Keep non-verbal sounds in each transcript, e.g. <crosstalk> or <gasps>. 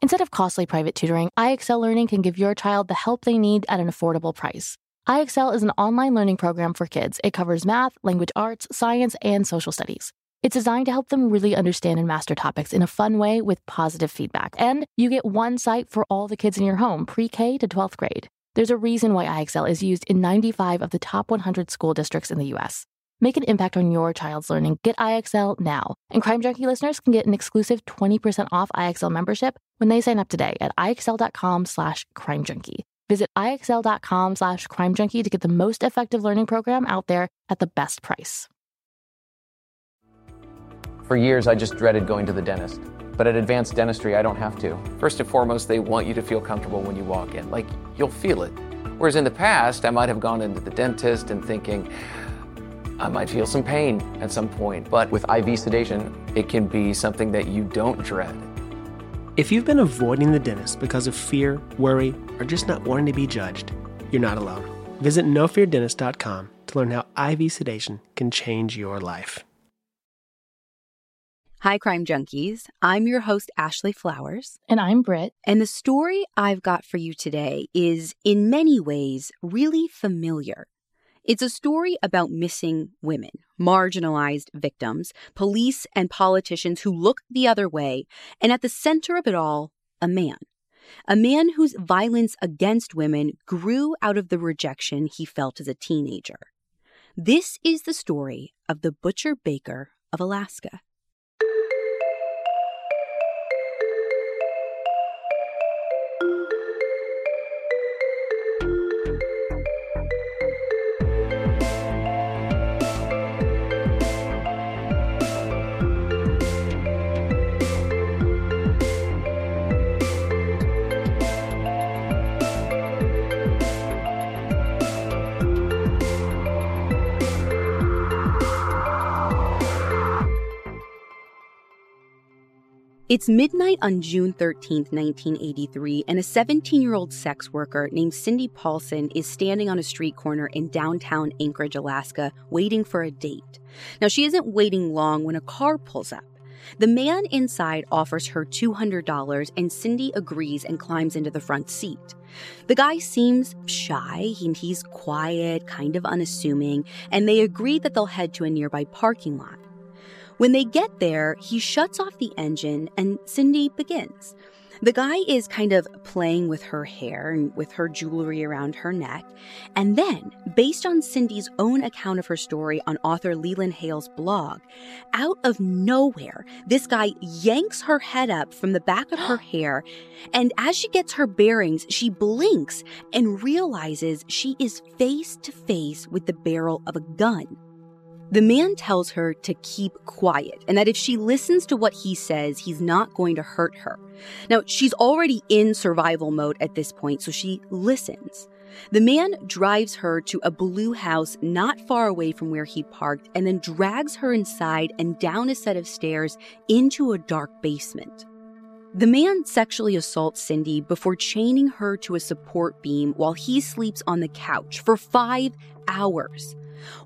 Instead of costly private tutoring, IXL Learning can give your child the help they need at an affordable price. IXL is an online learning program for kids. It covers math, language arts, science, and social studies. It's designed to help them really understand and master topics in a fun way with positive feedback. And you get one site for all the kids in your home, pre K to 12th grade. There's a reason why IXL is used in 95 of the top 100 school districts in the US. Make an impact on your child's learning. Get IXL now. And Crime Junkie listeners can get an exclusive 20% off IXL membership when they sign up today at IXL.com slash crime junkie. Visit IXL.com slash crime junkie to get the most effective learning program out there at the best price. For years, I just dreaded going to the dentist. But at Advanced Dentistry, I don't have to. First and foremost, they want you to feel comfortable when you walk in. Like, you'll feel it. Whereas in the past, I might have gone into the dentist and thinking, I might feel some pain at some point. But with IV sedation, it can be something that you don't dread. If you've been avoiding the dentist because of fear, worry, or just not wanting to be judged, you're not alone. Visit nofeardentist.com to learn how IV sedation can change your life. Hi, Crime Junkies. I'm your host, Ashley Flowers. And I'm Britt. And the story I've got for you today is, in many ways, really familiar. It's a story about missing women, marginalized victims, police and politicians who look the other way, and at the center of it all, a man. A man whose violence against women grew out of the rejection he felt as a teenager. This is the story of the Butcher Baker of Alaska. It's midnight on June 13, 1983, and a 17 year old sex worker named Cindy Paulson is standing on a street corner in downtown Anchorage, Alaska, waiting for a date. Now, she isn't waiting long when a car pulls up. The man inside offers her $200, and Cindy agrees and climbs into the front seat. The guy seems shy and he's quiet, kind of unassuming, and they agree that they'll head to a nearby parking lot. When they get there, he shuts off the engine and Cindy begins. The guy is kind of playing with her hair and with her jewelry around her neck. And then, based on Cindy's own account of her story on author Leland Hale's blog, out of nowhere, this guy yanks her head up from the back of her <gasps> hair. And as she gets her bearings, she blinks and realizes she is face to face with the barrel of a gun. The man tells her to keep quiet and that if she listens to what he says, he's not going to hurt her. Now, she's already in survival mode at this point, so she listens. The man drives her to a blue house not far away from where he parked and then drags her inside and down a set of stairs into a dark basement. The man sexually assaults Cindy before chaining her to a support beam while he sleeps on the couch for five hours.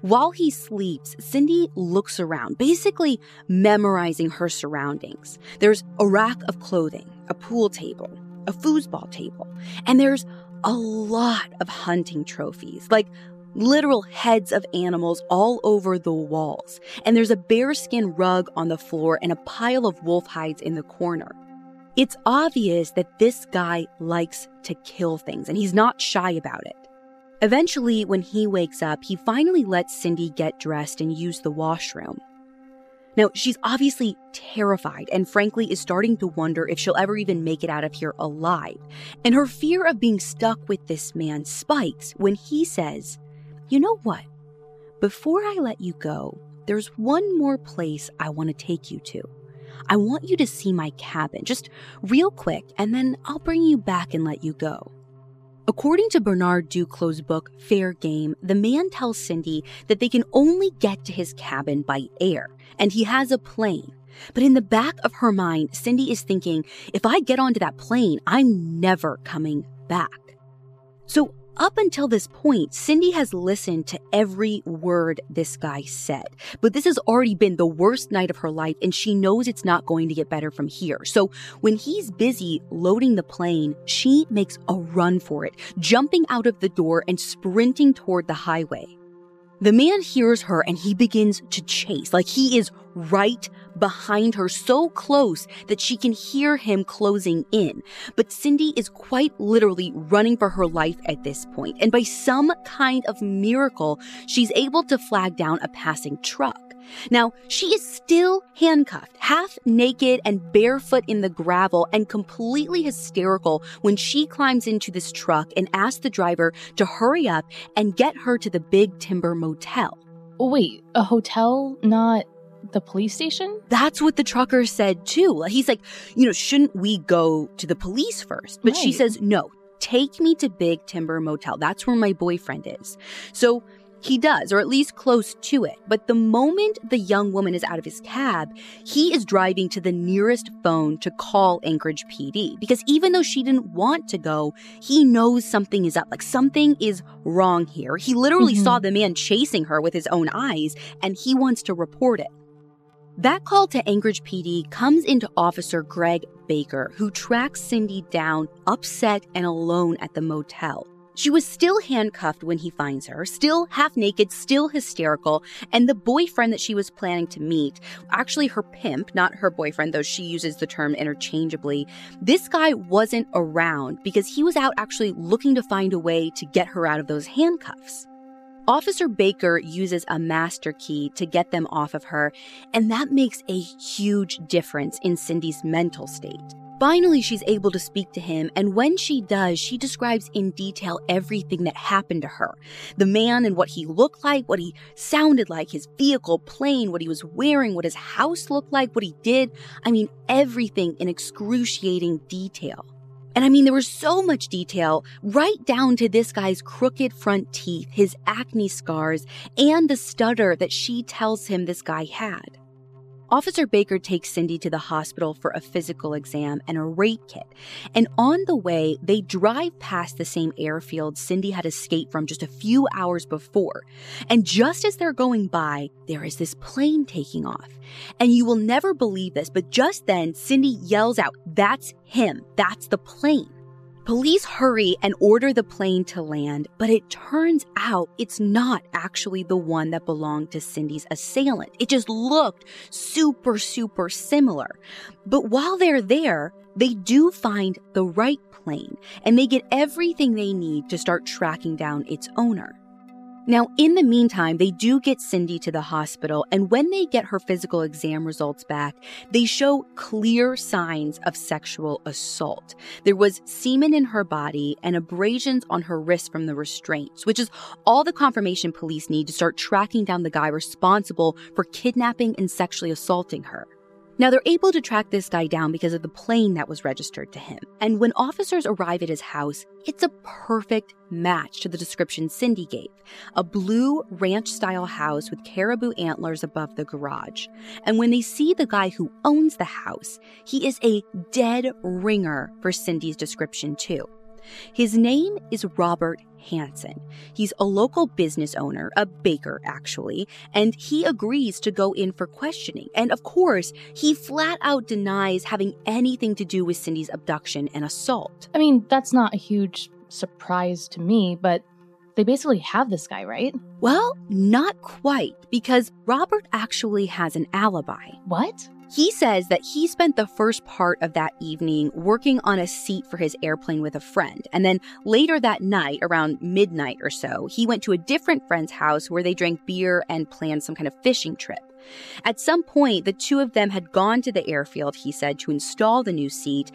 While he sleeps, Cindy looks around, basically memorizing her surroundings. There's a rack of clothing, a pool table, a foosball table, and there's a lot of hunting trophies, like literal heads of animals all over the walls. And there's a bearskin rug on the floor and a pile of wolf hides in the corner. It's obvious that this guy likes to kill things, and he's not shy about it. Eventually, when he wakes up, he finally lets Cindy get dressed and use the washroom. Now, she's obviously terrified and frankly is starting to wonder if she'll ever even make it out of here alive. And her fear of being stuck with this man spikes when he says, You know what? Before I let you go, there's one more place I want to take you to. I want you to see my cabin, just real quick, and then I'll bring you back and let you go. According to Bernard Duclos' book, Fair Game, the man tells Cindy that they can only get to his cabin by air, and he has a plane. But in the back of her mind, Cindy is thinking, if I get onto that plane, I'm never coming back. So up until this point, Cindy has listened to every word this guy said. But this has already been the worst night of her life, and she knows it's not going to get better from here. So when he's busy loading the plane, she makes a run for it, jumping out of the door and sprinting toward the highway. The man hears her and he begins to chase, like he is right behind her, so close that she can hear him closing in. But Cindy is quite literally running for her life at this point, and by some kind of miracle, she's able to flag down a passing truck. Now, she is still handcuffed, half naked and barefoot in the gravel, and completely hysterical when she climbs into this truck and asks the driver to hurry up and get her to the Big Timber Motel. Wait, a hotel, not the police station? That's what the trucker said too. He's like, you know, shouldn't we go to the police first? But right. she says, no, take me to Big Timber Motel. That's where my boyfriend is. So he does, or at least close to it. But the moment the young woman is out of his cab, he is driving to the nearest phone to call Anchorage PD. Because even though she didn't want to go, he knows something is up. Like something is wrong here. He literally mm-hmm. saw the man chasing her with his own eyes, and he wants to report it. That call to Anchorage PD comes into Officer Greg Baker, who tracks Cindy down, upset and alone at the motel. She was still handcuffed when he finds her, still half naked, still hysterical, and the boyfriend that she was planning to meet, actually her pimp, not her boyfriend, though she uses the term interchangeably, this guy wasn't around because he was out actually looking to find a way to get her out of those handcuffs. Officer Baker uses a master key to get them off of her, and that makes a huge difference in Cindy's mental state. Finally, she's able to speak to him, and when she does, she describes in detail everything that happened to her the man and what he looked like, what he sounded like, his vehicle, plane, what he was wearing, what his house looked like, what he did. I mean, everything in excruciating detail. And I mean, there was so much detail, right down to this guy's crooked front teeth, his acne scars, and the stutter that she tells him this guy had. Officer Baker takes Cindy to the hospital for a physical exam and a rape kit. And on the way, they drive past the same airfield Cindy had escaped from just a few hours before. And just as they're going by, there is this plane taking off. And you will never believe this, but just then, Cindy yells out, That's him. That's the plane. Police hurry and order the plane to land, but it turns out it's not actually the one that belonged to Cindy's assailant. It just looked super, super similar. But while they're there, they do find the right plane and they get everything they need to start tracking down its owner. Now, in the meantime, they do get Cindy to the hospital, and when they get her physical exam results back, they show clear signs of sexual assault. There was semen in her body and abrasions on her wrists from the restraints, which is all the confirmation police need to start tracking down the guy responsible for kidnapping and sexually assaulting her. Now, they're able to track this guy down because of the plane that was registered to him. And when officers arrive at his house, it's a perfect match to the description Cindy gave a blue ranch style house with caribou antlers above the garage. And when they see the guy who owns the house, he is a dead ringer for Cindy's description, too. His name is Robert Hansen. He's a local business owner, a baker actually, and he agrees to go in for questioning. And of course, he flat out denies having anything to do with Cindy's abduction and assault. I mean, that's not a huge surprise to me, but they basically have this guy, right? Well, not quite, because Robert actually has an alibi. What? He says that he spent the first part of that evening working on a seat for his airplane with a friend. And then later that night, around midnight or so, he went to a different friend's house where they drank beer and planned some kind of fishing trip. At some point, the two of them had gone to the airfield, he said, to install the new seat,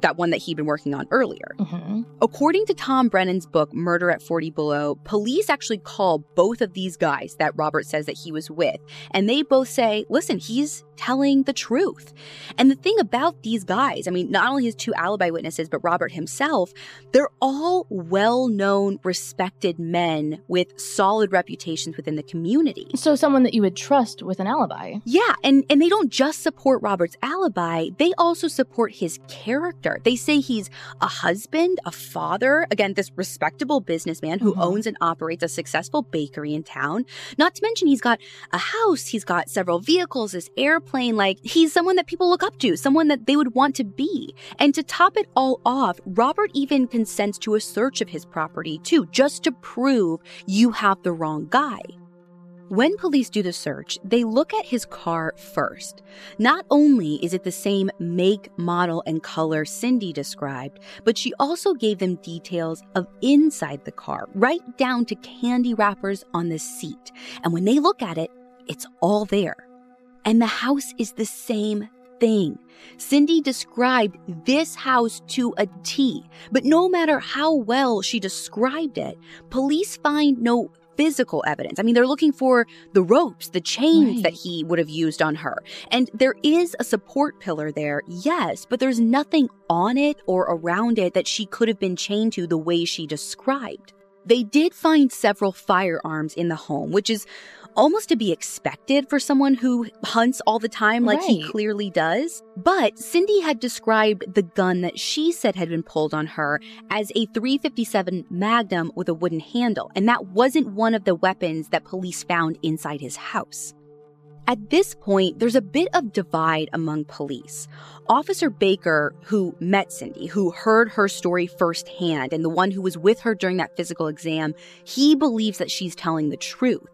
that one that he'd been working on earlier. Mm-hmm. According to Tom Brennan's book, Murder at 40 Below, police actually call both of these guys that Robert says that he was with, and they both say, listen, he's telling the truth. And the thing about these guys, I mean, not only his two alibi witnesses, but Robert himself, they're all well known, respected men with solid reputations within the community. So, someone that you would trust with an alibi. Yeah, and, and they don't just support Robert's alibi, they also support his character. They say he's a husband, a father, again, this respectable businessman who Mhm. owns and operates a successful bakery in town. Not to mention, he's got a house, he's got several vehicles, this airplane. Like, he's someone that people look up to, someone that they would want to be. And to top it all off, Robert even consents to a search of his property, too, just to prove you have the wrong guy. When police do the search, they look at his car first. Not only is it the same make, model, and color Cindy described, but she also gave them details of inside the car, right down to candy wrappers on the seat. And when they look at it, it's all there. And the house is the same thing. Cindy described this house to a T, but no matter how well she described it, police find no physical evidence. I mean, they're looking for the ropes, the chains Right. that he would have used on her. And there is a support pillar there, yes, but there's nothing on it or around it that she could have been chained to the way she described. They did find several firearms in the home, which is almost to be expected for someone who hunts all the time, like he clearly does. But Cindy had described the gun that she said had been pulled on her as a 357 Magnum with a wooden handle, and that wasn't one of the weapons that police found inside his house. At this point, there's a bit of divide among police. Officer Baker, who met Cindy, who heard her story firsthand, and the one who was with her during that physical exam, he believes that she's telling the truth.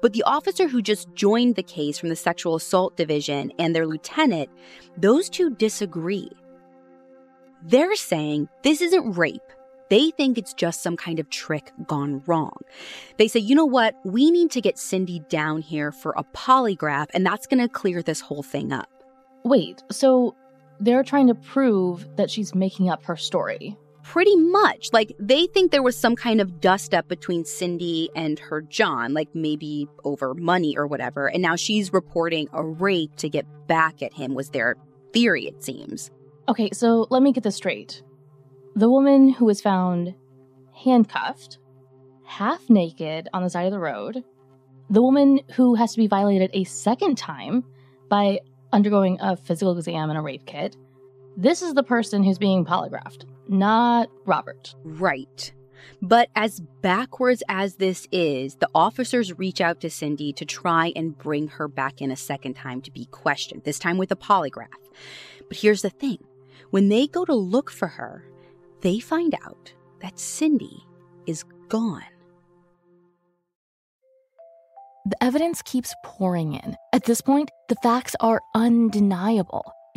But the officer who just joined the case from the sexual assault division and their lieutenant, those two disagree. They're saying this isn't rape. They think it's just some kind of trick gone wrong. They say, you know what? We need to get Cindy down here for a polygraph, and that's going to clear this whole thing up. Wait, so they're trying to prove that she's making up her story. Pretty much. Like, they think there was some kind of dust up between Cindy and her John, like maybe over money or whatever. And now she's reporting a rape to get back at him, was their theory, it seems. Okay, so let me get this straight. The woman who was found handcuffed, half naked on the side of the road, the woman who has to be violated a second time by undergoing a physical exam and a rape kit, this is the person who's being polygraphed, not Robert. Right. But as backwards as this is, the officers reach out to Cindy to try and bring her back in a second time to be questioned, this time with a polygraph. But here's the thing when they go to look for her, they find out that Cindy is gone. The evidence keeps pouring in. At this point, the facts are undeniable.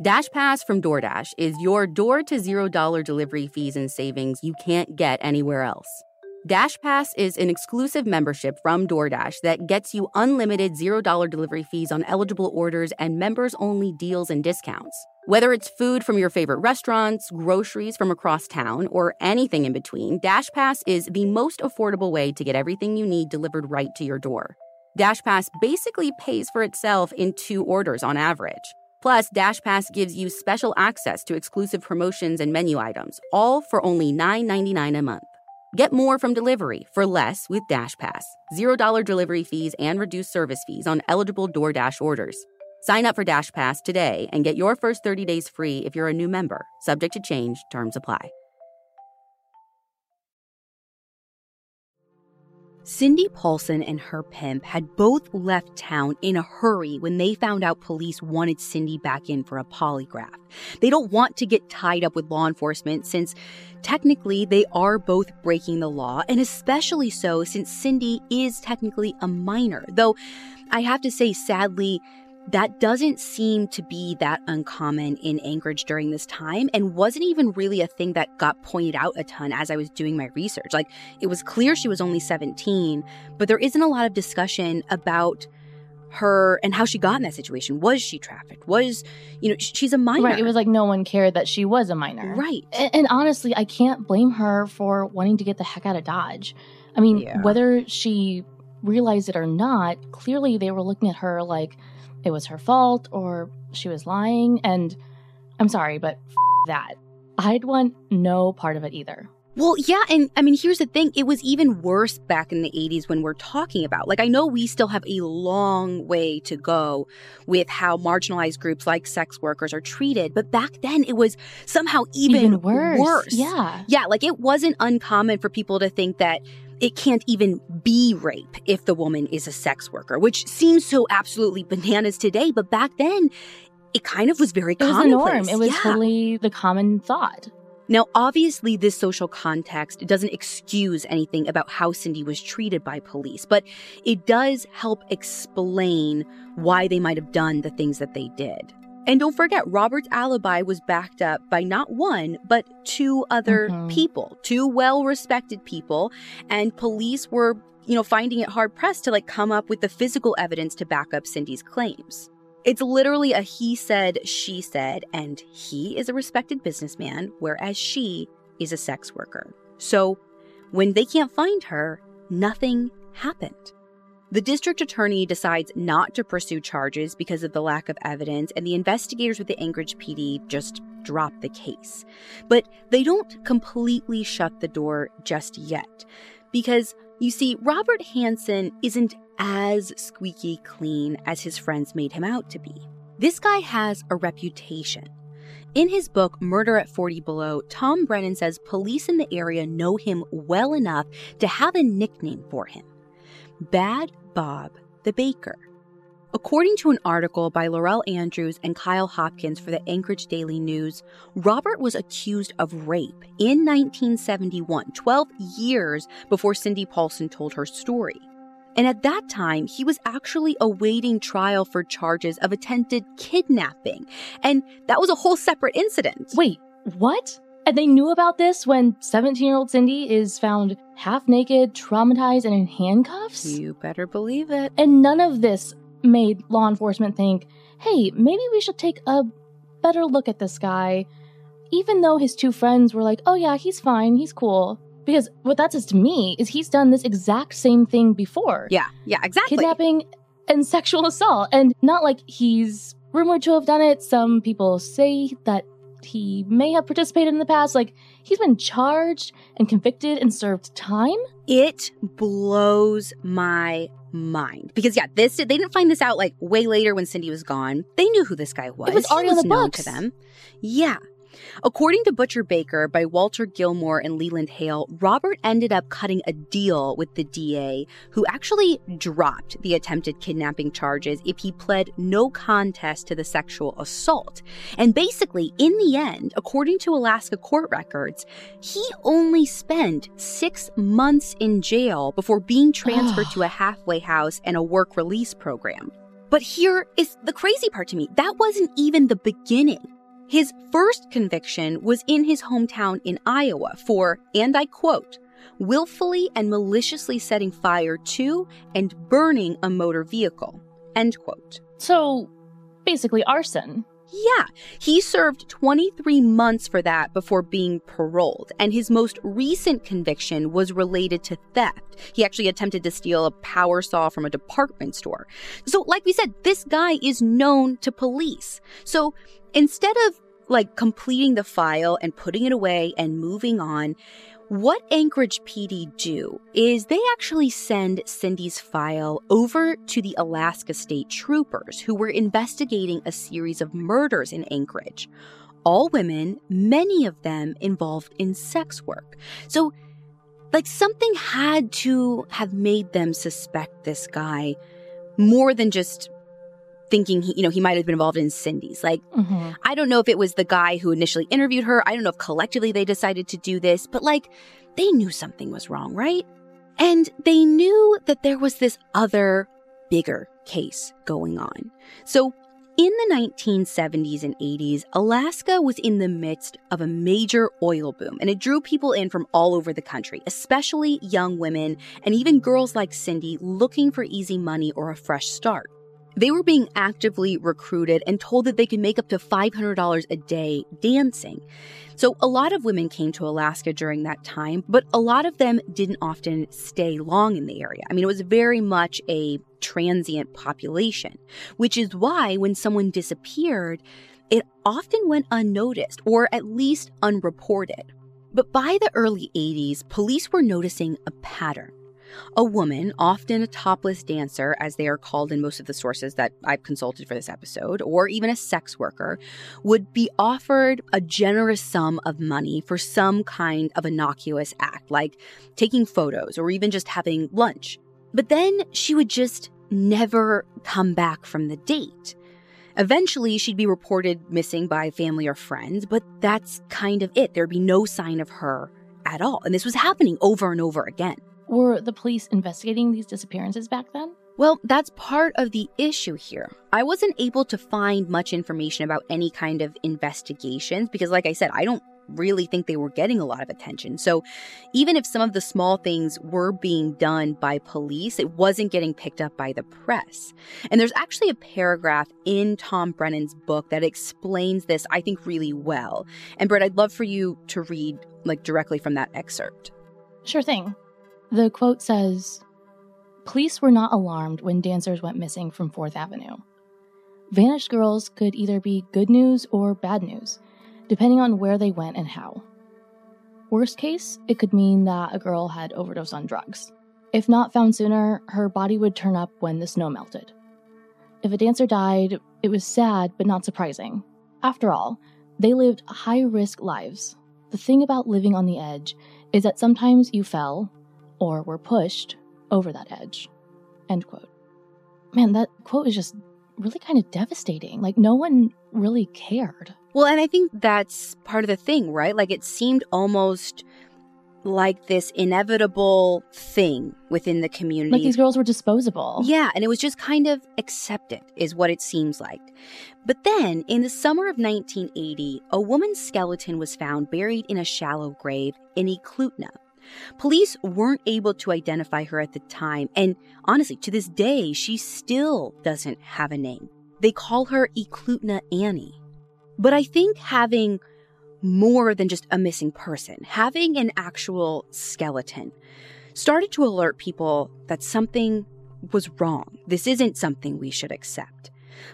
DashPass from DoorDash is your door to zero dollar delivery fees and savings you can't get anywhere else. DashPass is an exclusive membership from DoorDash that gets you unlimited zero dollar delivery fees on eligible orders and members only deals and discounts. Whether it's food from your favorite restaurants, groceries from across town, or anything in between, DashPass is the most affordable way to get everything you need delivered right to your door. DashPass basically pays for itself in two orders on average. Plus, DashPass gives you special access to exclusive promotions and menu items, all for only $9.99 a month. Get more from delivery for less with DashPass. $0 delivery fees and reduced service fees on eligible DoorDash orders. Sign up for DashPass today and get your first 30 days free if you're a new member. Subject to change, terms apply. Cindy Paulson and her pimp had both left town in a hurry when they found out police wanted Cindy back in for a polygraph. They don't want to get tied up with law enforcement since technically they are both breaking the law, and especially so since Cindy is technically a minor. Though I have to say, sadly, that doesn't seem to be that uncommon in Anchorage during this time and wasn't even really a thing that got pointed out a ton as I was doing my research. Like, it was clear she was only 17, but there isn't a lot of discussion about her and how she got in that situation. Was she trafficked? Was, you know, she's a minor. Right. It was like no one cared that she was a minor. Right. And, and honestly, I can't blame her for wanting to get the heck out of Dodge. I mean, Yeah. whether she realized it or not, clearly they were looking at her like it was her fault or she was lying. And I'm sorry, but f- that. I'd want no part of it either. Well, yeah, and I mean, here's the thing. It was even worse back in the 80s when we're talking about. Like, I know we still have a long way to go with how marginalized groups like sex workers are treated, but back then it was somehow even, worse. worse. Yeah. Yeah, like it wasn't uncommon for people to think that it can't even be rape if the woman is a sex worker, which seems so absolutely bananas today, but back then it kind of was very common. It was the norm. It was Yeah. totally the common thought. Now, obviously, this social context doesn't excuse anything about how Cindy was treated by police, but it does help explain why they might have done the things that they did. And don't forget, Robert's alibi was backed up by not one, but two other Mhm. people, two well respected people. And police were, you know, finding it hard pressed to like come up with the physical evidence to back up Cindy's claims. It's literally a he said, she said, and he is a respected businessman, whereas she is a sex worker. So when they can't find her, nothing happened. The district attorney decides not to pursue charges because of the lack of evidence, and the investigators with the Anchorage PD just drop the case. But they don't completely shut the door just yet. Because, you see, Robert Hansen isn't as squeaky clean as his friends made him out to be. This guy has a reputation. In his book, Murder at 40 Below, Tom Brennan says police in the area know him well enough to have a nickname for him Bad Bob the Baker. According to an article by Laurel Andrews and Kyle Hopkins for the Anchorage Daily News, Robert was accused of rape in 1971, 12 years before Cindy Paulson told her story. And at that time, he was actually awaiting trial for charges of attempted kidnapping. And that was a whole separate incident. Wait, what? And they knew about this when 17 year old Cindy is found half naked, traumatized, and in handcuffs? You better believe it. And none of this made law enforcement think, hey, maybe we should take a better look at this guy, even though his two friends were like, oh yeah, he's fine, he's cool. Because what that says to me is he's done this exact same thing before Yeah, yeah, exactly. kidnapping and sexual assault. And not like he's rumored to have done it. Some people say that he may have participated in the past. Like he's been charged and convicted and served time. It blows my mind because yeah, this they didn't find this out like way later when Cindy was gone. They knew who this guy was. It was already on the known books. to them. Yeah. According to Butcher Baker by Walter Gilmour and Leland Hale, Robert ended up cutting a deal with the DA, who actually dropped the attempted kidnapping charges if he pled no contest to the sexual assault. And basically, in the end, according to Alaska court records, he only spent six months in jail before being transferred to a <sighs> halfway house and a work release program. But here is the crazy part to me that wasn't even the beginning. His first conviction was in his hometown in Iowa for, and I quote, willfully and maliciously setting fire to and burning a motor vehicle. End quote. So, basically arson. Yeah, he served 23 months for that before being paroled, and his most recent conviction was related to theft. He actually attempted to steal a power saw from a department store. So, like we said, this guy is known to police. So, instead of like completing the file and putting it away and moving on, what Anchorage PD do is they actually send Cindy's file over to the Alaska State Troopers who were investigating a series of murders in Anchorage. All women, many of them involved in sex work. So, like, something had to have made them suspect this guy more than just thinking he, you know, he might have been involved in Cindy's. Like, mm-hmm. I don't know if it was the guy who initially interviewed her. I don't know if collectively they decided to do this, but like, they knew something was wrong, right? And they knew that there was this other, bigger case going on. So, in the 1970s and 80s, Alaska was in the midst of a major oil boom, and it drew people in from all over the country, especially young women and even girls like Cindy looking for easy money or a fresh start. They were being actively recruited and told that they could make up to $500 a day dancing. So, a lot of women came to Alaska during that time, but a lot of them didn't often stay long in the area. I mean, it was very much a transient population, which is why when someone disappeared, it often went unnoticed or at least unreported. But by the early 80s, police were noticing a pattern. A woman, often a topless dancer, as they are called in most of the sources that I've consulted for this episode, or even a sex worker, would be offered a generous sum of money for some kind of innocuous act, like taking photos or even just having lunch. But then she would just never come back from the date. Eventually, she'd be reported missing by family or friends, but that's kind of it. There'd be no sign of her at all. And this was happening over and over again. Were the police investigating these disappearances back then? Well, that's part of the issue here. I wasn't able to find much information about any kind of investigations because, like I said, I don't really think they were getting a lot of attention. So, even if some of the small things were being done by police, it wasn't getting picked up by the press. And there's actually a paragraph in Tom Brennan's book that explains this, I think, really well. And Britt, I'd love for you to read like directly from that excerpt. Sure thing. The quote says Police were not alarmed when dancers went missing from 4th Avenue. Vanished girls could either be good news or bad news, depending on where they went and how. Worst case, it could mean that a girl had overdosed on drugs. If not found sooner, her body would turn up when the snow melted. If a dancer died, it was sad but not surprising. After all, they lived high risk lives. The thing about living on the edge is that sometimes you fell, or were pushed over that edge. End quote. Man, that quote is just really kind of devastating. Like, no one really cared. Well, and I think that's part of the thing, right? Like, it seemed almost like this inevitable thing within the community. Like these girls were disposable. Yeah, and it was just kind of accepted, is what it seems like. But then, in the summer of 1980, a woman's skeleton was found buried in a shallow grave in Eklutna, Police weren't able to identify her at the time, and honestly, to this day, she still doesn't have a name. They call her Eklutna Annie. But I think having more than just a missing person, having an actual skeleton, started to alert people that something was wrong. This isn't something we should accept.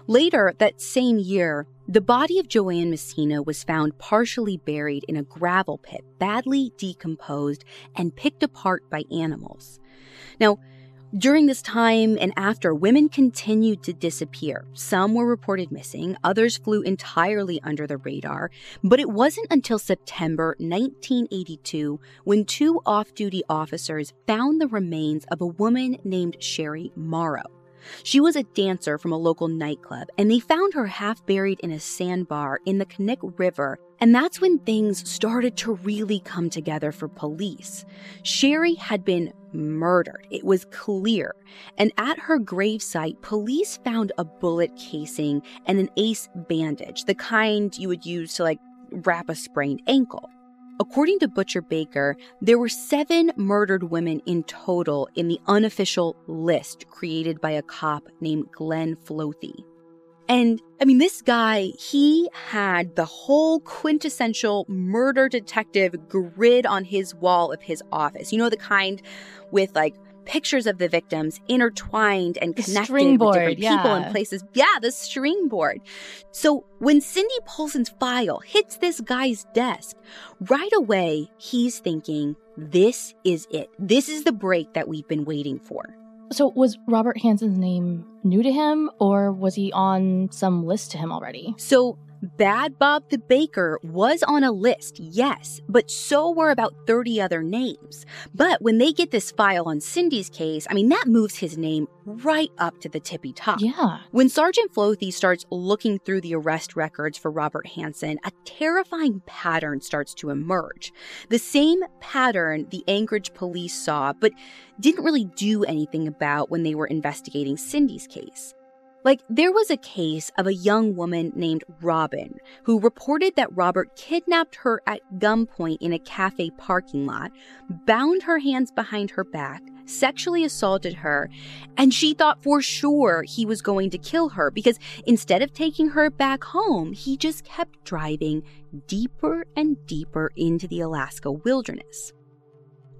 Later that same year, the body of Joanne Messina was found partially buried in a gravel pit, badly decomposed and picked apart by animals. Now, During this time and after, women continued to disappear. Some were reported missing, others flew entirely under the radar. But it wasn't until September 1982 when two off duty officers found the remains of a woman named Sherry Morrow. She was a dancer from a local nightclub, and they found her half buried in a sandbar in the Knik River. And that's when things started to really come together for police. Sherry had been murdered. It was clear. And at her gravesite, police found a bullet casing and an ace bandage, the kind you would use to like wrap a sprained ankle. According to Butcher Baker, there were seven murdered women in total in the unofficial list created by a cop named Glenn Flothe. And I mean, this guy, he had the whole quintessential murder detective grid on his wall of his office. You know, the kind with like pictures of the victims intertwined and connected with different people yeah. and places. Yeah, the string board. So when Cindy Paulson's file hits this guy's desk, right away he's thinking, this is it. This is the break that we've been waiting for. So was Robert Hansen's name new to him or was he on some list to him already? So Bad Bob the Baker was on a list, yes, but so were about 30 other names. But when they get this file on Cindy's case, I mean, that moves his name right up to the tippy top. Yeah. When Sergeant Flothe starts looking through the arrest records for Robert Hansen, a terrifying pattern starts to emerge. The same pattern the Anchorage police saw, but didn't really do anything about when they were investigating Cindy's case. Like, there was a case of a young woman named Robin who reported that Robert kidnapped her at gunpoint in a cafe parking lot, bound her hands behind her back, sexually assaulted her, and she thought for sure he was going to kill her because instead of taking her back home, he just kept driving deeper and deeper into the Alaska wilderness.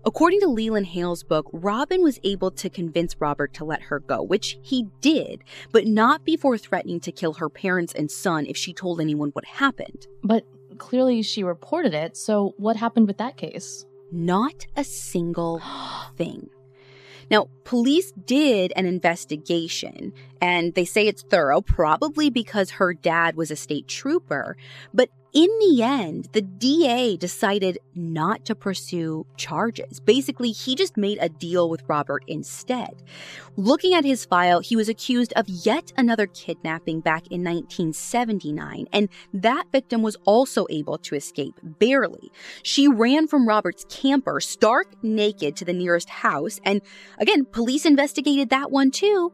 According to Leland Hale's book, Robin was able to convince Robert to let her go, which he did, but not before threatening to kill her parents and son if she told anyone what happened. But clearly she reported it, so what happened with that case? Not a single <gasps> thing. Now, police did an investigation, and they say it's thorough, probably because her dad was a state trooper. But in the end, the DA decided not to pursue charges. Basically, he just made a deal with Robert instead. Looking at his file, he was accused of yet another kidnapping back in 1979, and that victim was also able to escape, barely. She ran from Robert's camper, stark naked, to the nearest house, and again, police investigated that one too.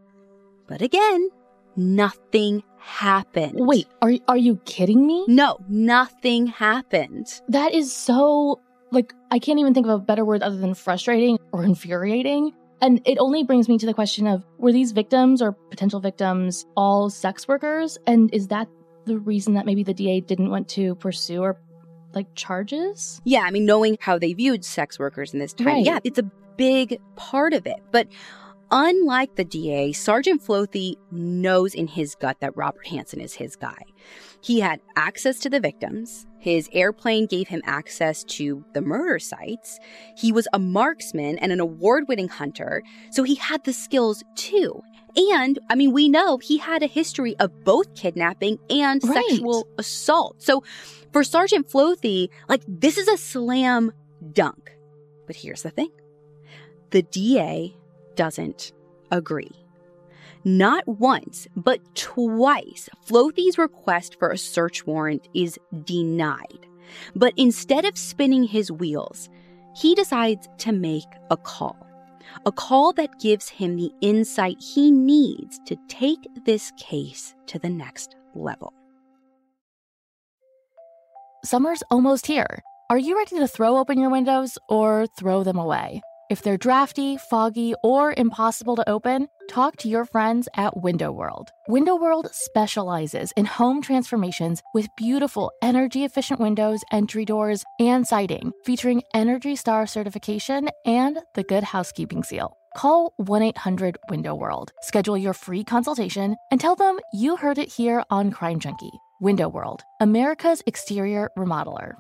But again, nothing happened. Wait, are are you kidding me? No, nothing happened. That is so like I can't even think of a better word other than frustrating or infuriating. And it only brings me to the question of were these victims or potential victims all sex workers? And is that the reason that maybe the DA didn't want to pursue or like charges? Yeah, I mean, knowing how they viewed sex workers in this time, Right. yeah, it's a big part of it. But unlike the DA, Sergeant Flothe knows in his gut that Robert Hansen is his guy. He had access to the victims. His airplane gave him access to the murder sites. He was a marksman and an award winning hunter, so he had the skills too. And, I mean, we know he had a history of both kidnapping and Right. sexual assault. So for Sergeant Flothe, like, this is a slam dunk. But here's the thing the DA doesn't agree. Not once, but twice, Flothe's request for a search warrant is denied. But instead of spinning his wheels, he decides to make a call. A call that gives him the insight he needs to take this case to the next level. Summer's almost here. Are you ready to throw open your windows or throw them away? If they're drafty, foggy, or impossible to open, talk to your friends at Window World. Window World specializes in home transformations with beautiful energy efficient windows, entry doors, and siding, featuring Energy Star certification and the Good Housekeeping seal. Call 1 800 Window World, schedule your free consultation, and tell them you heard it here on Crime Junkie. Window World, America's exterior remodeler.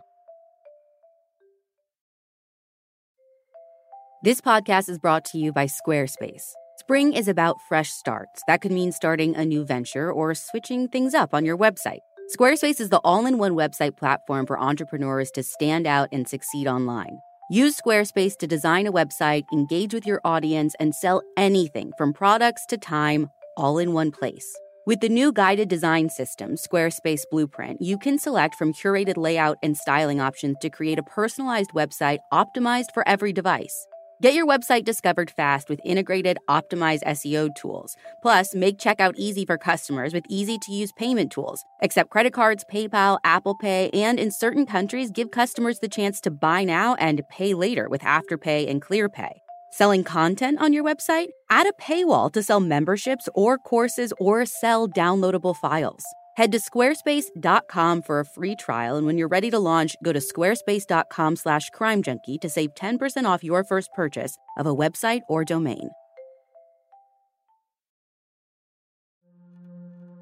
This podcast is brought to you by Squarespace. Spring is about fresh starts. That could mean starting a new venture or switching things up on your website. Squarespace is the all in one website platform for entrepreneurs to stand out and succeed online. Use Squarespace to design a website, engage with your audience, and sell anything from products to time all in one place. With the new guided design system, Squarespace Blueprint, you can select from curated layout and styling options to create a personalized website optimized for every device. Get your website discovered fast with integrated, optimized SEO tools. Plus, make checkout easy for customers with easy to use payment tools. Accept credit cards, PayPal, Apple Pay, and in certain countries, give customers the chance to buy now and pay later with Afterpay and ClearPay. Selling content on your website? Add a paywall to sell memberships or courses or sell downloadable files. Head to squarespace.com for a free trial, and when you're ready to launch, go to squarespace.com slash crimejunkie to save 10% off your first purchase of a website or domain.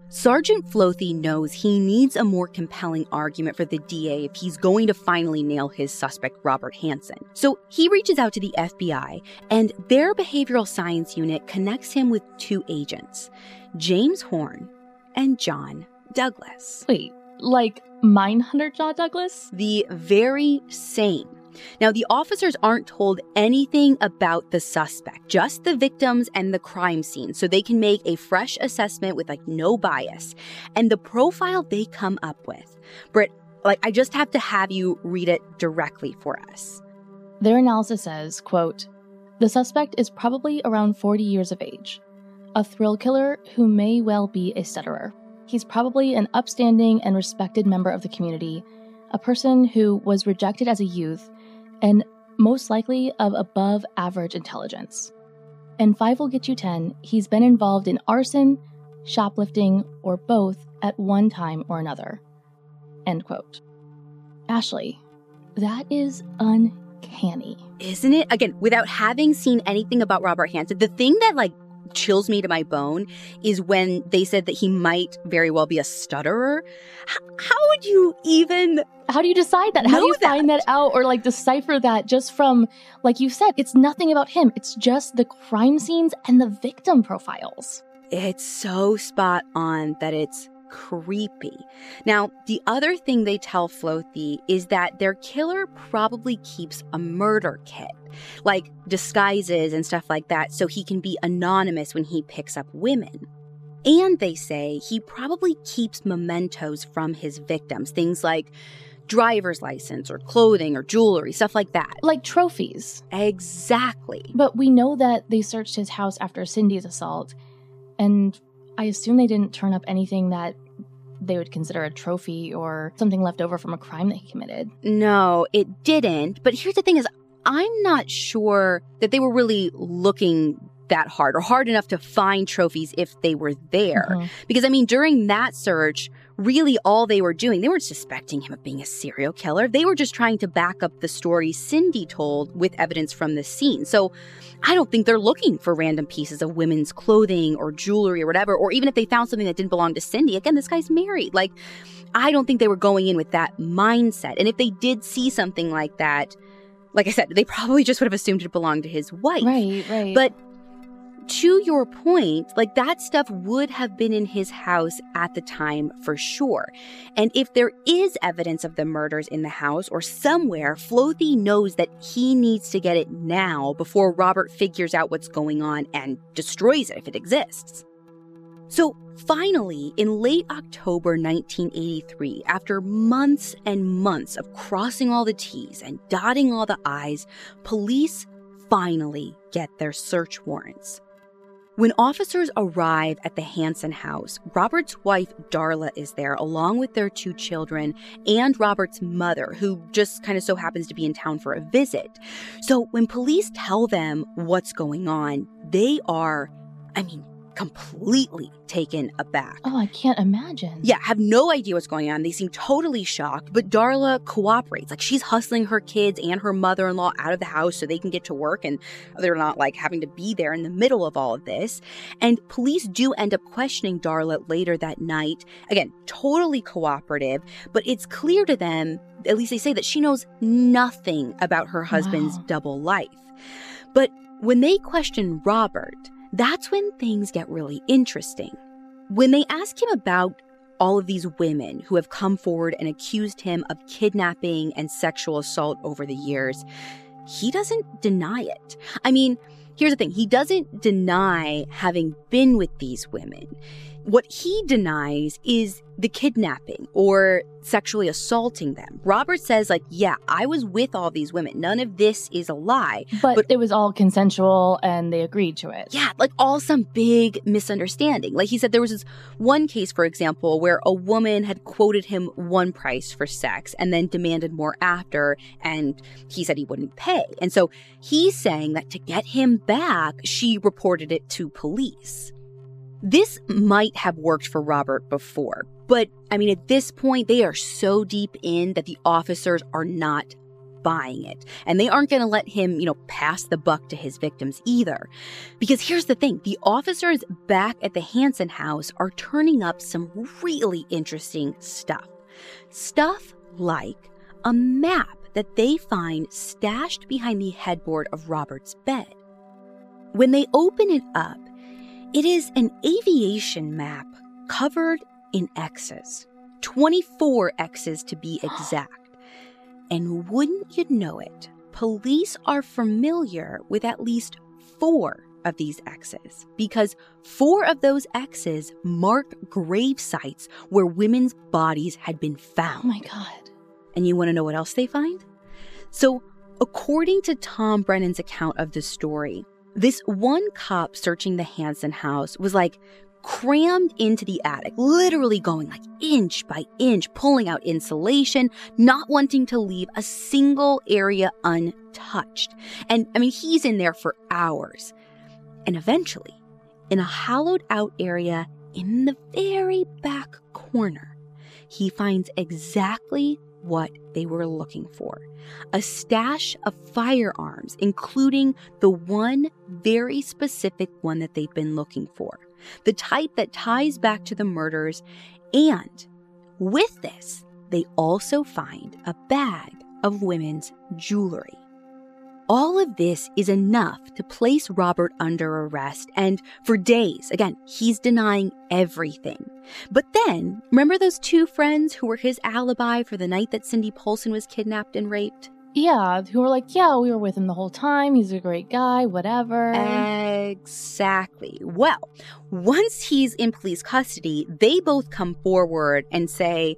Sergeant Flothe knows he needs a more compelling argument for the DA if he's going to finally nail his suspect, Robert Hansen. So he reaches out to the FBI, and their behavioral science unit connects him with two agents, James Horn and John Douglas. Wait, like Mindhunter John Douglas? The very same. Now, the officers aren't told anything about the suspect, just the victims and the crime scene, so they can make a fresh assessment with like no bias. And the profile they come up with, Britt, like I just have to have you read it directly for us. Their analysis says, quote, the suspect is probably around 40 years of age, a thrill killer who may well be a stutterer. He's probably an upstanding and respected member of the community, a person who was rejected as a youth, and most likely of above average intelligence. And 5 will get you 10, he's been involved in arson, shoplifting, or both at one time or another. End quote. Ashley, that is uncanny. Isn't it? Again, without having seen anything about Robert Hansen, the thing that like chills me to my bone is when they said that he might very well be a stutterer. H- how would you even how do you decide that? How do you that? find that out or like decipher that just from like you said, it's nothing about him. It's just the crime scenes and the victim profiles. It's so spot on that it's creepy. Now, the other thing they tell Flothe is that their killer probably keeps a murder kit, like disguises and stuff like that, so he can be anonymous when he picks up women. And they say he probably keeps mementos from his victims, things like driver's license or clothing or jewelry, stuff like that. Like trophies. Exactly. But we know that they searched his house after Cindy's assault, and I assume they didn't turn up anything that they would consider a trophy or something left over from a crime that he committed. No, it didn't. But here's the thing is I'm not sure that they were really looking that hard or hard enough to find trophies if they were there. Mm-hmm. Because I mean during that search, really all they were doing, they weren't suspecting him of being a serial killer. They were just trying to back up the story Cindy told with evidence from the scene. So I don't think they're looking for random pieces of women's clothing or jewelry or whatever, or even if they found something that didn't belong to Cindy. Again, this guy's married. Like, I don't think they were going in with that mindset. And if they did see something like that, like I said, they probably just would have assumed it belonged to his wife. Right, right. But to your point, like that stuff would have been in his house at the time for sure. And if there is evidence of the murders in the house or somewhere, Flothe knows that he needs to get it now before Robert figures out what's going on and destroys it if it exists. So finally, in late October 1983, after months and months of crossing all the T's and dotting all the I's, police finally get their search warrants. When officers arrive at the Hansen house, Robert's wife, Darla, is there along with their two children and Robert's mother, who just kind of so happens to be in town for a visit. So when police tell them what's going on, they are, I mean, completely taken aback. Oh, I can't imagine. Yeah, have no idea what's going on. They seem totally shocked, but Darla cooperates. Like she's hustling her kids and her mother-in-law out of the house so they can get to work and they're not like having to be there in the middle of all of this. And police do end up questioning Darla later that night. Again, totally cooperative, but it's clear to them, at least they say that she knows nothing about her husband's wow. double life. But when they question Robert, that's when things get really interesting. When they ask him about all of these women who have come forward and accused him of kidnapping and sexual assault over the years, he doesn't deny it. I mean, here's the thing he doesn't deny having been with these women. What he denies is the kidnapping or sexually assaulting them. Robert says, like, yeah, I was with all these women. None of this is a lie. But, but, it was all consensual and they agreed to it. Yeah, like all some big misunderstanding. Like he said, there was this one case, for example, where a woman had quoted him one price for sex and then demanded more after, and he said he wouldn't pay. And so he's saying that to get him back, she reported it to police. This might have worked for Robert before, but I mean, at this point, they are so deep in that the officers are not buying it. And they aren't going to let him, you know, pass the buck to his victims either. Because here's the thing the officers back at the Hansen house are turning up some really interesting stuff. Stuff like a map that they find stashed behind the headboard of Robert's bed. When they open it up, it is an aviation map covered in X's, 24 X's to be <gasps> exact. And wouldn't you know it, police are familiar with at least four of these X's because four of those X's marked grave sites where women's bodies had been found. Oh my God. And you want to know what else they find? So, according to Tom Brennan's account of the story, this one cop searching the Hansen house was like crammed into the attic, literally going like inch by inch, pulling out insulation, not wanting to leave a single area untouched. And I mean, he's in there for hours. And eventually, in a hollowed out area in the very back corner, he finds exactly what they were looking for a stash of firearms, including the one very specific one that they've been looking for, the type that ties back to the murders. And with this, they also find a bag of women's jewelry. All of this is enough to place Robert under arrest, and for days, again, he's denying everything. But then, remember those two friends who were his alibi for the night that Cindy Paulson was kidnapped and raped? Yeah, who were like, yeah, we were with him the whole time. He's a great guy, whatever. Exactly. Well, once he's in police custody, they both come forward and say,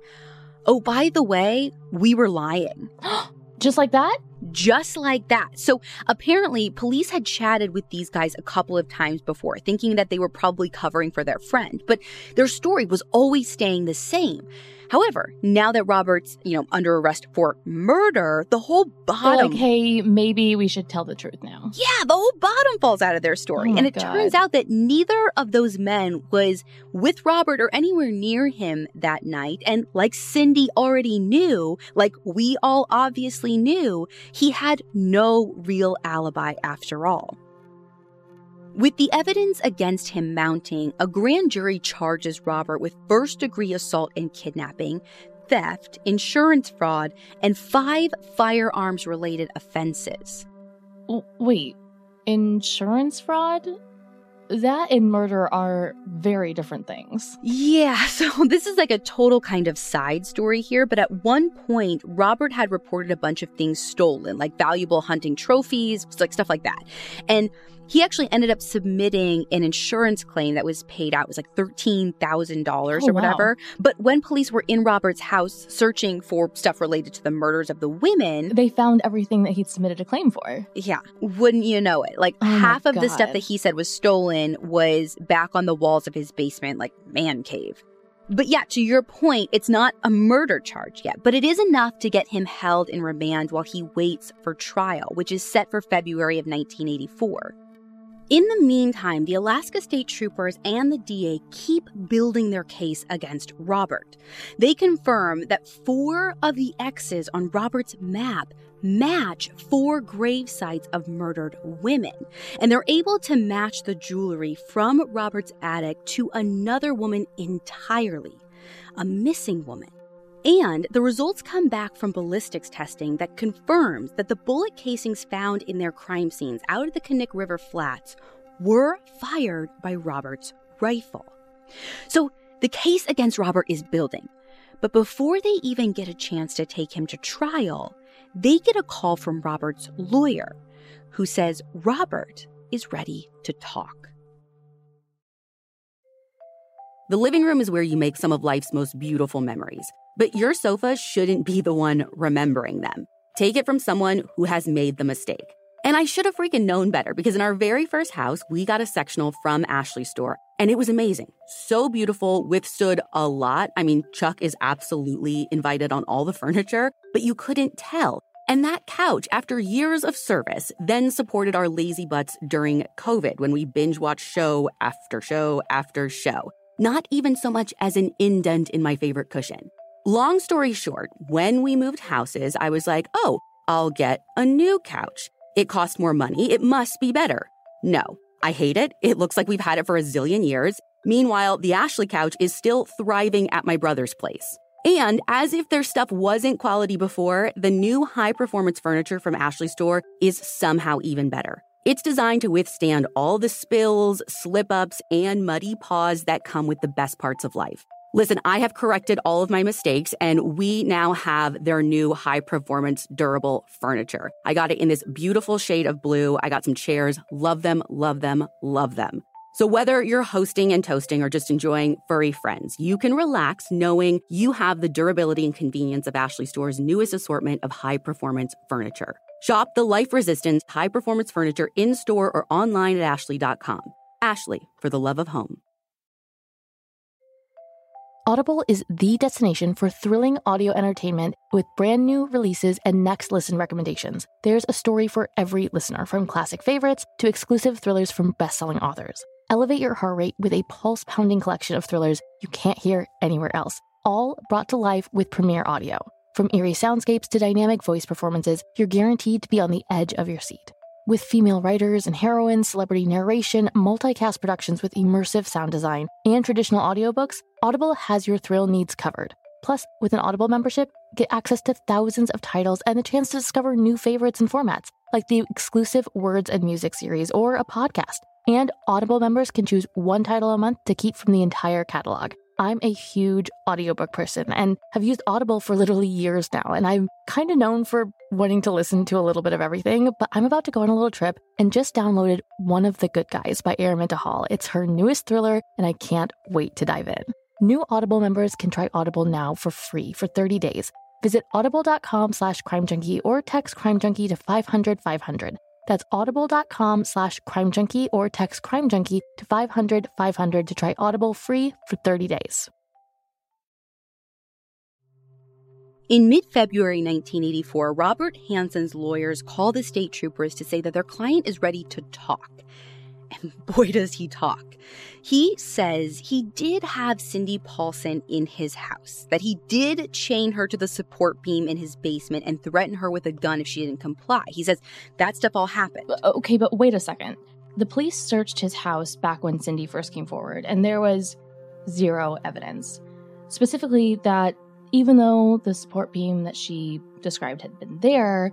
oh, by the way, we were lying. <gasps> <gasps> Just like that? just like that. So apparently, police had chatted with these guys a couple of times before, thinking that they were probably covering for their friend, but their story was always staying the same. However, now that Robert's, you know, under arrest for murder, the whole bottom like, hey, maybe we should tell the truth now. Yeah, the whole bottom falls out of their story. Oh and it God. turns out that neither of those men was with Robert or anywhere near him that night. And like Cindy already knew, like we all obviously knew, he had no real alibi after all. With the evidence against him mounting, a grand jury charges Robert with first degree assault and kidnapping, theft, insurance fraud, and five firearms related offenses. Wait, insurance fraud? That and murder are very different things. Yeah, <laughs> so this is like a total kind of side story here, but at one point, Robert had reported a bunch of things stolen, like valuable hunting trophies, like stuff like that. And he actually ended up submitting an insurance claim that was paid out. It was like $13,000 Oh, or wow. whatever. But when police were in Robert's house searching for stuff related to the murders of the women, They found everything that he'd submitted a claim for. yeah, wouldn't you know it? Like Oh half of the stuff that he said was stolen was back on the walls of his basement, like man cave. But yeah, to your point, it's not a murder charge yet, but it is enough to get him held in remand while he waits for trial, which is set for February of 1984. In the meantime, the Alaska State Troopers and the DA keep building their case against Robert. They confirm that four of the X's on Robert's map match four grave sites of murdered women. And they're able to match the jewelry from Robert's attic to another woman entirely, a missing woman. And the results come back from ballistics testing that confirms that the bullet casings found in their crime scenes out at the Knik River flats were fired by Robert's rifle. So the case against Robert is building. But before they even get a chance to take him to trial, they get a call from Robert's lawyer who says Robert is ready to talk. The living room is where you make some of life's most beautiful memories, but your sofa shouldn't be the one remembering them. Take it from someone who has made the mistake. And I should have freaking known better because in our very first house, we got a sectional from Ashley's store and it was amazing. So beautiful, withstood a lot. I mean, Chuck is absolutely invited on all the <laughs> furniture, but you couldn't tell. And that couch, after years of service, then supported our lazy butts during COVID when we binge watched show after show after show. Not even so much as an indent in my favorite cushion. Long story short, when we moved houses, I was like, oh, I'll get a new couch. It costs more money. It must be better. No, I hate it. It looks like we've had it for a zillion years. Meanwhile, the Ashley couch is still thriving at my brother's place. And as if their stuff wasn't quality before, the new high performance furniture from Ashley Store is somehow even better. It's designed to withstand all the spills, slip ups, and muddy paws that come with the best parts of life. Listen, I have corrected all of my mistakes and we now have their new high performance durable furniture. I got it in this beautiful shade of blue. I got some chairs. Love them, love them, love them. So whether you're hosting and toasting or just enjoying furry friends, you can relax knowing you have the durability and convenience of Ashley Store's newest assortment of high performance furniture. Shop the life resistant high performance furniture in store or online at ashley.com. Ashley, for the love of home. Audible is the destination for thrilling audio entertainment with brand new releases and next listen recommendations. There's a story for every listener, from classic favorites to exclusive thrillers from best-selling authors. Elevate your heart rate with a pulse-pounding collection of thrillers you can't hear anywhere else, all brought to life with Premiere Audio. From eerie soundscapes to dynamic voice performances, you're guaranteed to be on the edge of your seat. With female writers and heroines, celebrity narration, multicast productions with immersive sound design, and traditional audiobooks, Audible has your thrill needs covered. Plus, with an Audible membership, get access to thousands of titles and the chance to discover new favorites and formats, like the exclusive Words and Music series or a podcast. And Audible members can choose one title a month to keep from the entire catalog. I'm a huge audiobook person and have used Audible for literally years now, and I'm kind of known for wanting to listen to a little bit of everything, but I'm about to go on a little trip and just downloaded One of the Good Guys by Araminta Hall. It's her newest thriller, and I can't wait to dive in. New Audible members can try Audible now for free for 30 days. Visit audible.com slash crimejunkie or text crimejunkie to 500 500. That's audible.com slash crime junkie or text crime junkie to 500 500 to try Audible free for 30 days. In mid February 1984, Robert Hansen's lawyers call the state troopers to say that their client is ready to talk. And <laughs> boy, does he talk. He says he did have Cindy Paulson in his house, that he did chain her to the support beam in his basement and threaten her with a gun if she didn't comply. He says that stuff all happened. Uh, okay, but wait a second. The police searched his house back when Cindy first came forward, and there was zero evidence. Specifically, that even though the support beam that she described had been there,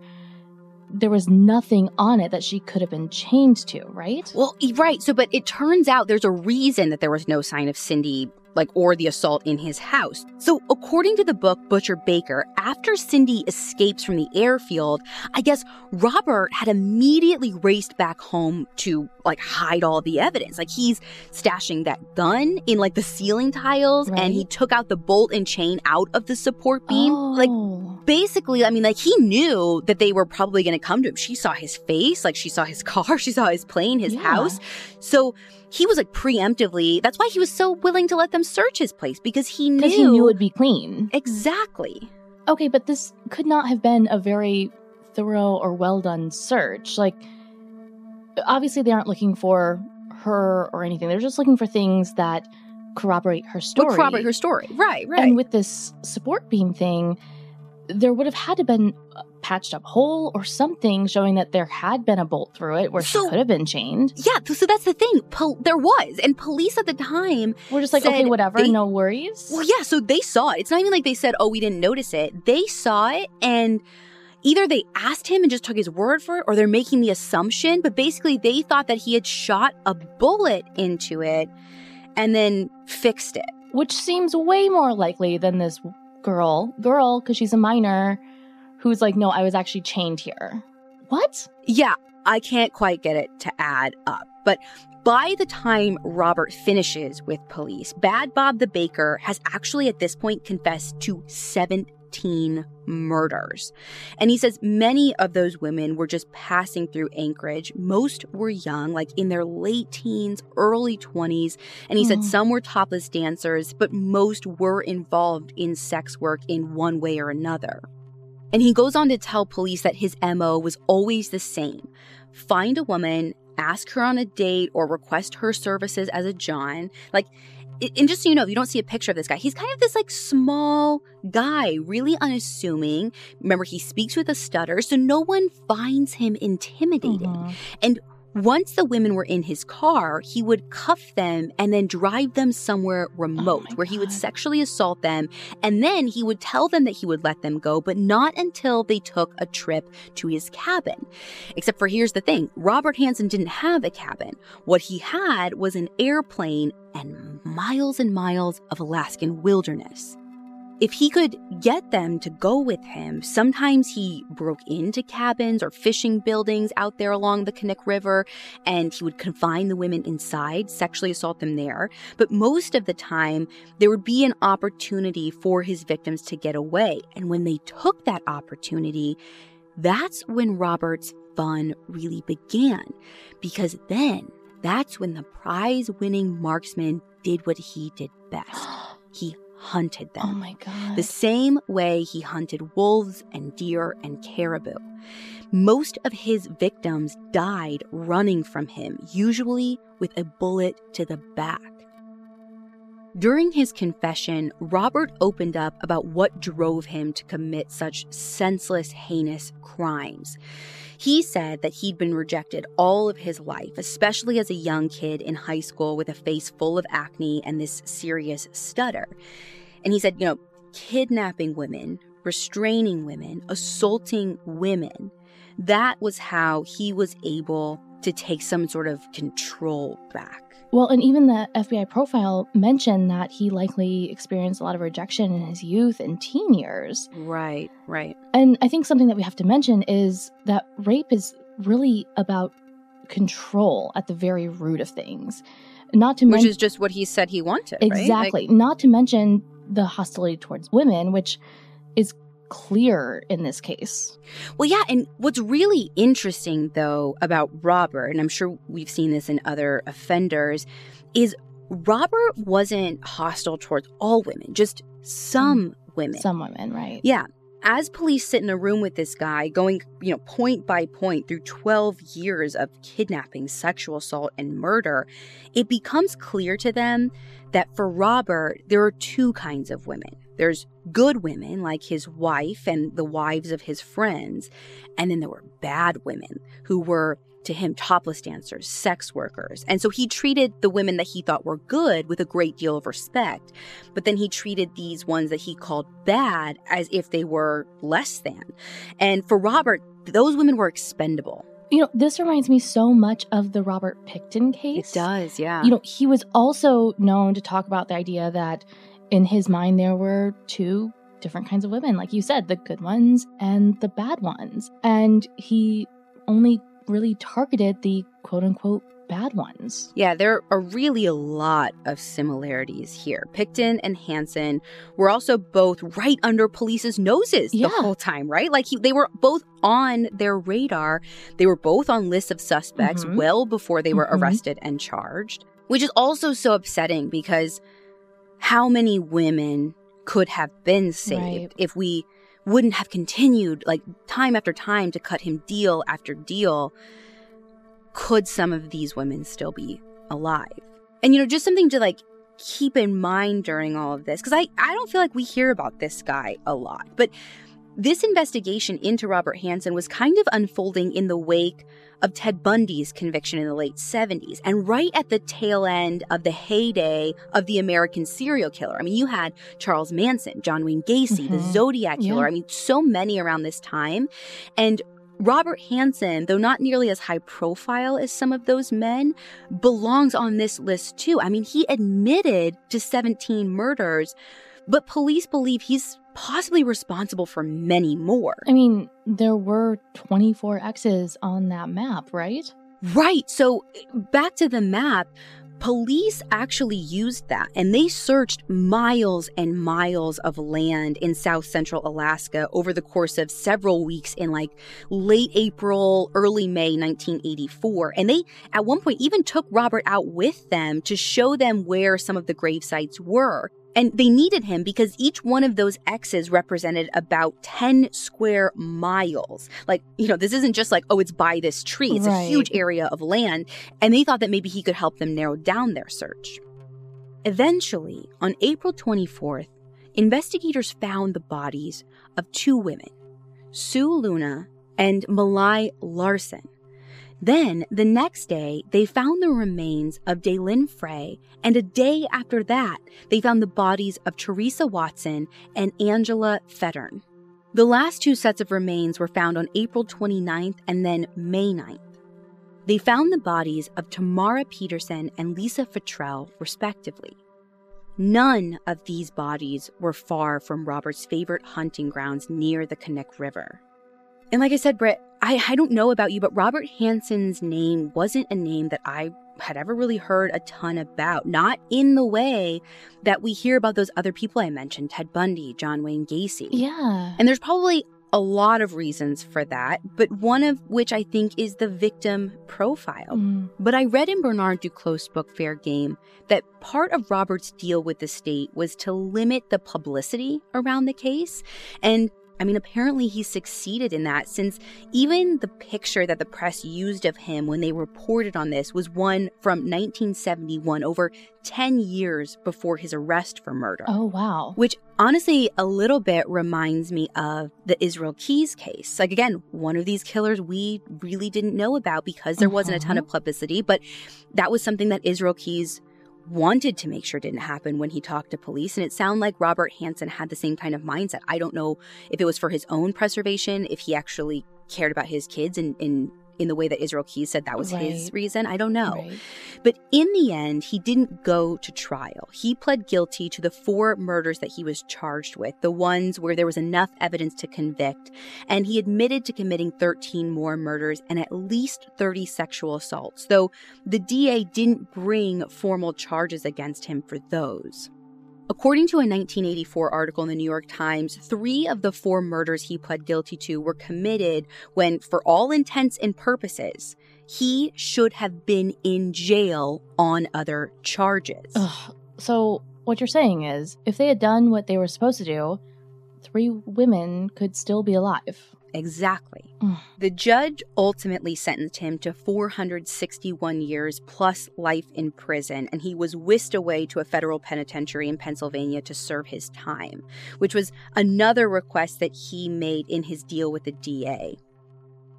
there was nothing on it that she could have been chained to, right? Well, right. So, but it turns out there's a reason that there was no sign of Cindy like or the assault in his house. So, according to the book Butcher Baker, after Cindy escapes from the airfield, I guess Robert had immediately raced back home to like hide all the evidence. Like he's stashing that gun in like the ceiling tiles Right. and he took out the bolt and chain out of the support beam. Oh. Like basically, I mean, like he knew that they were probably going to come to him. She saw his face, like she saw his <laughs> car, she saw his plane, his Yeah. house. So he was like preemptively. That's why he was so willing to let them search his place because he knew. Because he knew it would be clean. exactly. Okay, but this could not have been a very thorough or well done search. Like, obviously, they aren't looking for her or anything. They're just looking for things that corroborate her story. Would corroborate her story. Right. Right. And with this support beam thing, there would have had to been a patched up hole or something showing that there had been a bolt through it where So- she could have been chained. yeah. So that's the thing. Pol- there was, and police at the time We're just like, said okay, whatever, they- no worries. Well, yeah, so they saw it. It's not even like they said, oh, we didn't notice it. They saw it, and either they asked him and just took his word for it, or they're making the assumption, but basically they thought that he had shot a bullet into it and then fixed it. Which seems way more likely than this girl, girl, because she's a minor, who's like, no, I was actually chained here. What? Yeah, I can't quite get it to add up. But by the time Robert finishes with police, Bad Bob the Baker has actually at this point confessed to 17 murders. And he says many of those women were just passing through Anchorage. Most were young, like in their late teens, early 20s. And he said mm. some were topless dancers, but most were involved in sex work in one way or another. And he goes on to tell police that his MO was always the same find a woman, ask her on a date, or request her services as a John. Like, and just so you know, if you don't see a picture of this guy, he's kind of this like small guy, really unassuming. Remember, he speaks with a stutter, so no one finds him intimidating. Mhm. And once the women were in his car, he would cuff them and then drive them somewhere oh remote my where he would sexually assault them. And then he would tell them that he would let them go, but not until they took a trip to his cabin. Except for here's the thing Robert Hansen didn't have a cabin. What he had was an airplane and miles and miles of Alaskan wilderness. If he could get them to go with him, sometimes he broke into cabins or fishing buildings out there along the Knik River and he would confine the women inside, sexually assault them there. But most of the time, there would be an opportunity for his victims to get away. And when they took that opportunity, that's when Robert's fun really began. Because then, that's when the prize winning marksman did what he did best <gasps> he hunted them Oh my God. the same way he hunted wolves and deer and caribou. Most of his victims died running from him, usually with a bullet to the back. During his confession, Robert opened up about what drove him to commit such senseless, heinous crimes. He said that he'd been rejected all of his life, especially as a young kid in high school with a face full of acne and this serious stutter. And he said, you know, kidnapping women, restraining women, assaulting women. That was how he was able to take some sort of control back. Well, and even the FBI profile mentioned that he likely experienced a lot of rejection in his youth and teen years. Right, right. And I think something that we have to mention is that rape is really about control at the very root of things. Not to Which mention is just what he said he wanted, right? Like- exactly, not to mention the hostility towards women, which is clear in this case. Well, yeah, and what's really interesting though about Robert, and I'm sure we've seen this in other offenders, is Robert wasn't hostile towards all women, just some mm. women. Some women, right? Yeah. As police sit in a room with this guy, going, you know, point by point through 12 years of kidnapping, sexual assault, and murder, it becomes clear to them that for Robert, there are two kinds of women. There's good women, like his wife and the wives of his friends, and then there were bad women who were to him topless dancers, sex workers. And so he treated the women that he thought were good with a great deal of respect. But then he treated these ones that he called bad as if they were less than. And for Robert, those women were expendable. You know, this reminds me so much of the Robert Pickton case. It does, yeah. You know, he was also known to talk about the idea that in his mind there were two different kinds of women, like you said, the good ones and the bad ones. And he only really targeted the quote unquote bad ones. Yeah, there are really a lot of similarities here. Pickton and Hansen were also both right under police's noses Yeah. the whole time, right? Like he, they were both on their radar. They were both on lists of suspects Mhm. well before they were Mhm. arrested and charged, which is also so upsetting because how many women could have been saved Right. if we wouldn't have continued like time after time to cut him deal after deal could some of these women still be alive? And you know, just something to like keep in mind during all of this, because I, I don't feel like we hear about this guy a lot. But This investigation into Robert Hansen was kind of unfolding in the wake of Ted Bundy's conviction in the late 70s and right at the tail end of the heyday of the American serial killer. I mean, you had Charles Manson, John Wayne Gacy, mm-hmm. the Zodiac killer. Yeah. I mean, so many around this time. And Robert Hansen, though not nearly as high profile as some of those men, belongs on this list too. I mean, he admitted to 17 murders, but police believe he's possibly responsible for many more. I mean, there were 24 X's on that map, right? Right. So back to the map, Police actually used that and they searched miles and miles of land in south central Alaska over the course of several weeks in like late April, early May 1984. And they, at one point, even took Robert out with them to show them where some of the grave sites were. And they needed him because each one of those X's represented about 10 square miles. Like, you know, this isn't just like, oh, it's by this tree. It's right. a huge area of land. And they thought that maybe he could help them narrow down their search. Eventually, on April 24th, investigators found the bodies of two women, Sue Luna and Malai Larsen, then, the next day, they found the remains of DeLynn Frey, and a day after that, they found the bodies of Teresa Watson and Angela Feddern. The last two sets of remains were found on April 29th and then May 9th. They found the bodies of Tamara Pederson and Lisa Futrell, respectively. None of these bodies were far from Robert's favorite hunting grounds near the Knik River. And like I said, Britt, I, I don't know about you, but Robert Hansen's name wasn't a name that I had ever really heard a ton about. Not in the way that we hear about those other people I mentioned Ted Bundy, John Wayne Gacy. Yeah. And there's probably a lot of reasons for that, but one of which I think is the victim profile. Mm. But I read in Bernard Duclos' book Fair Game that part of Robert's deal with the state was to limit the publicity around the case. And I mean, apparently he succeeded in that since even the picture that the press used of him when they reported on this was one from 1971, over 10 years before his arrest for murder. Oh, wow. Which honestly a little bit reminds me of the Israel Keyes case. Like, again, one of these killers we really didn't know about because there uh-huh. wasn't a ton of mm-hmm. publicity, but that was something that Israel Keyes wanted to make sure didn't happen when he talked to police. And it sounded like Robert Hansen had the same kind of mindset. I don't know if it was for his own preservation, if he actually cared about his kids and, and in the way that Israel Keyes said that was right. his reason. I don't know. Right. But in the end, he didn't go to trial. He pled guilty to the four murders that he was charged with, the ones where there was enough evidence to convict. And he admitted to committing 13 more murders and at least 30 sexual assaults, though the DA didn't bring formal charges against him for those. According to a 1984 article in the New York Times, three of the four murders he pled guilty to were committed when, for all intents and purposes, he should have been in jail on other charges. Ugh. So, what you're saying is, if they had done what they were supposed to do, three women could still be alive. Exactly. Mm. the judge ultimately sentenced him to 461 years plus life in prison, and he was whisked away to a federal penitentiary in Pennsylvania to serve his time, which was another request that he made in his deal with the DA.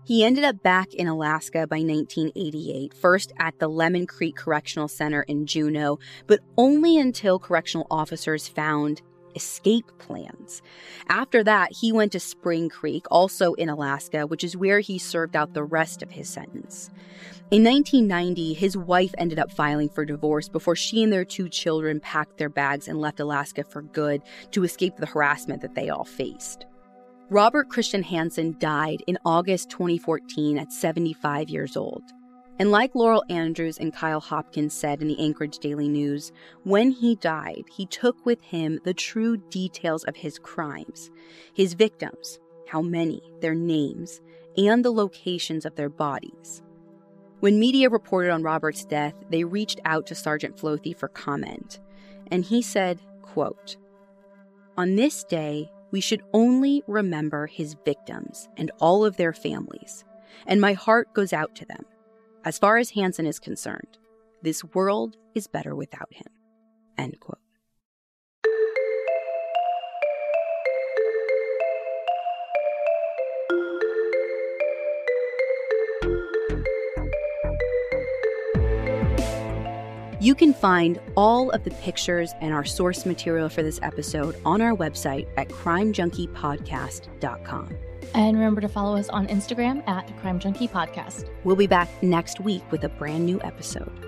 He ended up back in Alaska by 1988, first at the Lemon Creek Correctional Center in Juneau, but only until correctional officers found escape plans. After that, he went to Spring Creek, also in Alaska, which is where he served out the rest of his sentence. In 1990, his wife ended up filing for divorce before she and their two children packed their bags and left Alaska for good to escape the harassment that they all faced. Robert Christian Hansen died in August 2014 at 75 years old. And like Laurel Andrews and Kyle Hopkins said in the Anchorage Daily News, when he died, he took with him the true details of his crimes, his victims, how many, their names, and the locations of their bodies. When media reported on Robert's death, they reached out to Sergeant Flothe for comment, and he said, quote, On this day, we should only remember his victims and all of their families, and my heart goes out to them. As far as Hansen is concerned, this world is better without him. End quote. You can find all of the pictures and our source material for this episode on our website at crimejunkiepodcast.com. And remember to follow us on Instagram at the Crime Junkie Podcast. We'll be back next week with a brand new episode.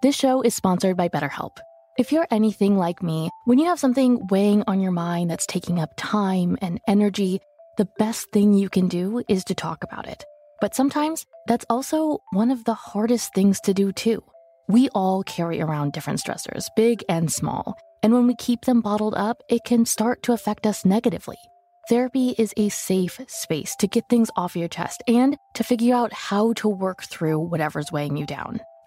This show is sponsored by BetterHelp. If you're anything like me, when you have something weighing on your mind that's taking up time and energy, the best thing you can do is to talk about it. But sometimes that's also one of the hardest things to do, too. We all carry around different stressors, big and small. And when we keep them bottled up, it can start to affect us negatively. Therapy is a safe space to get things off your chest and to figure out how to work through whatever's weighing you down.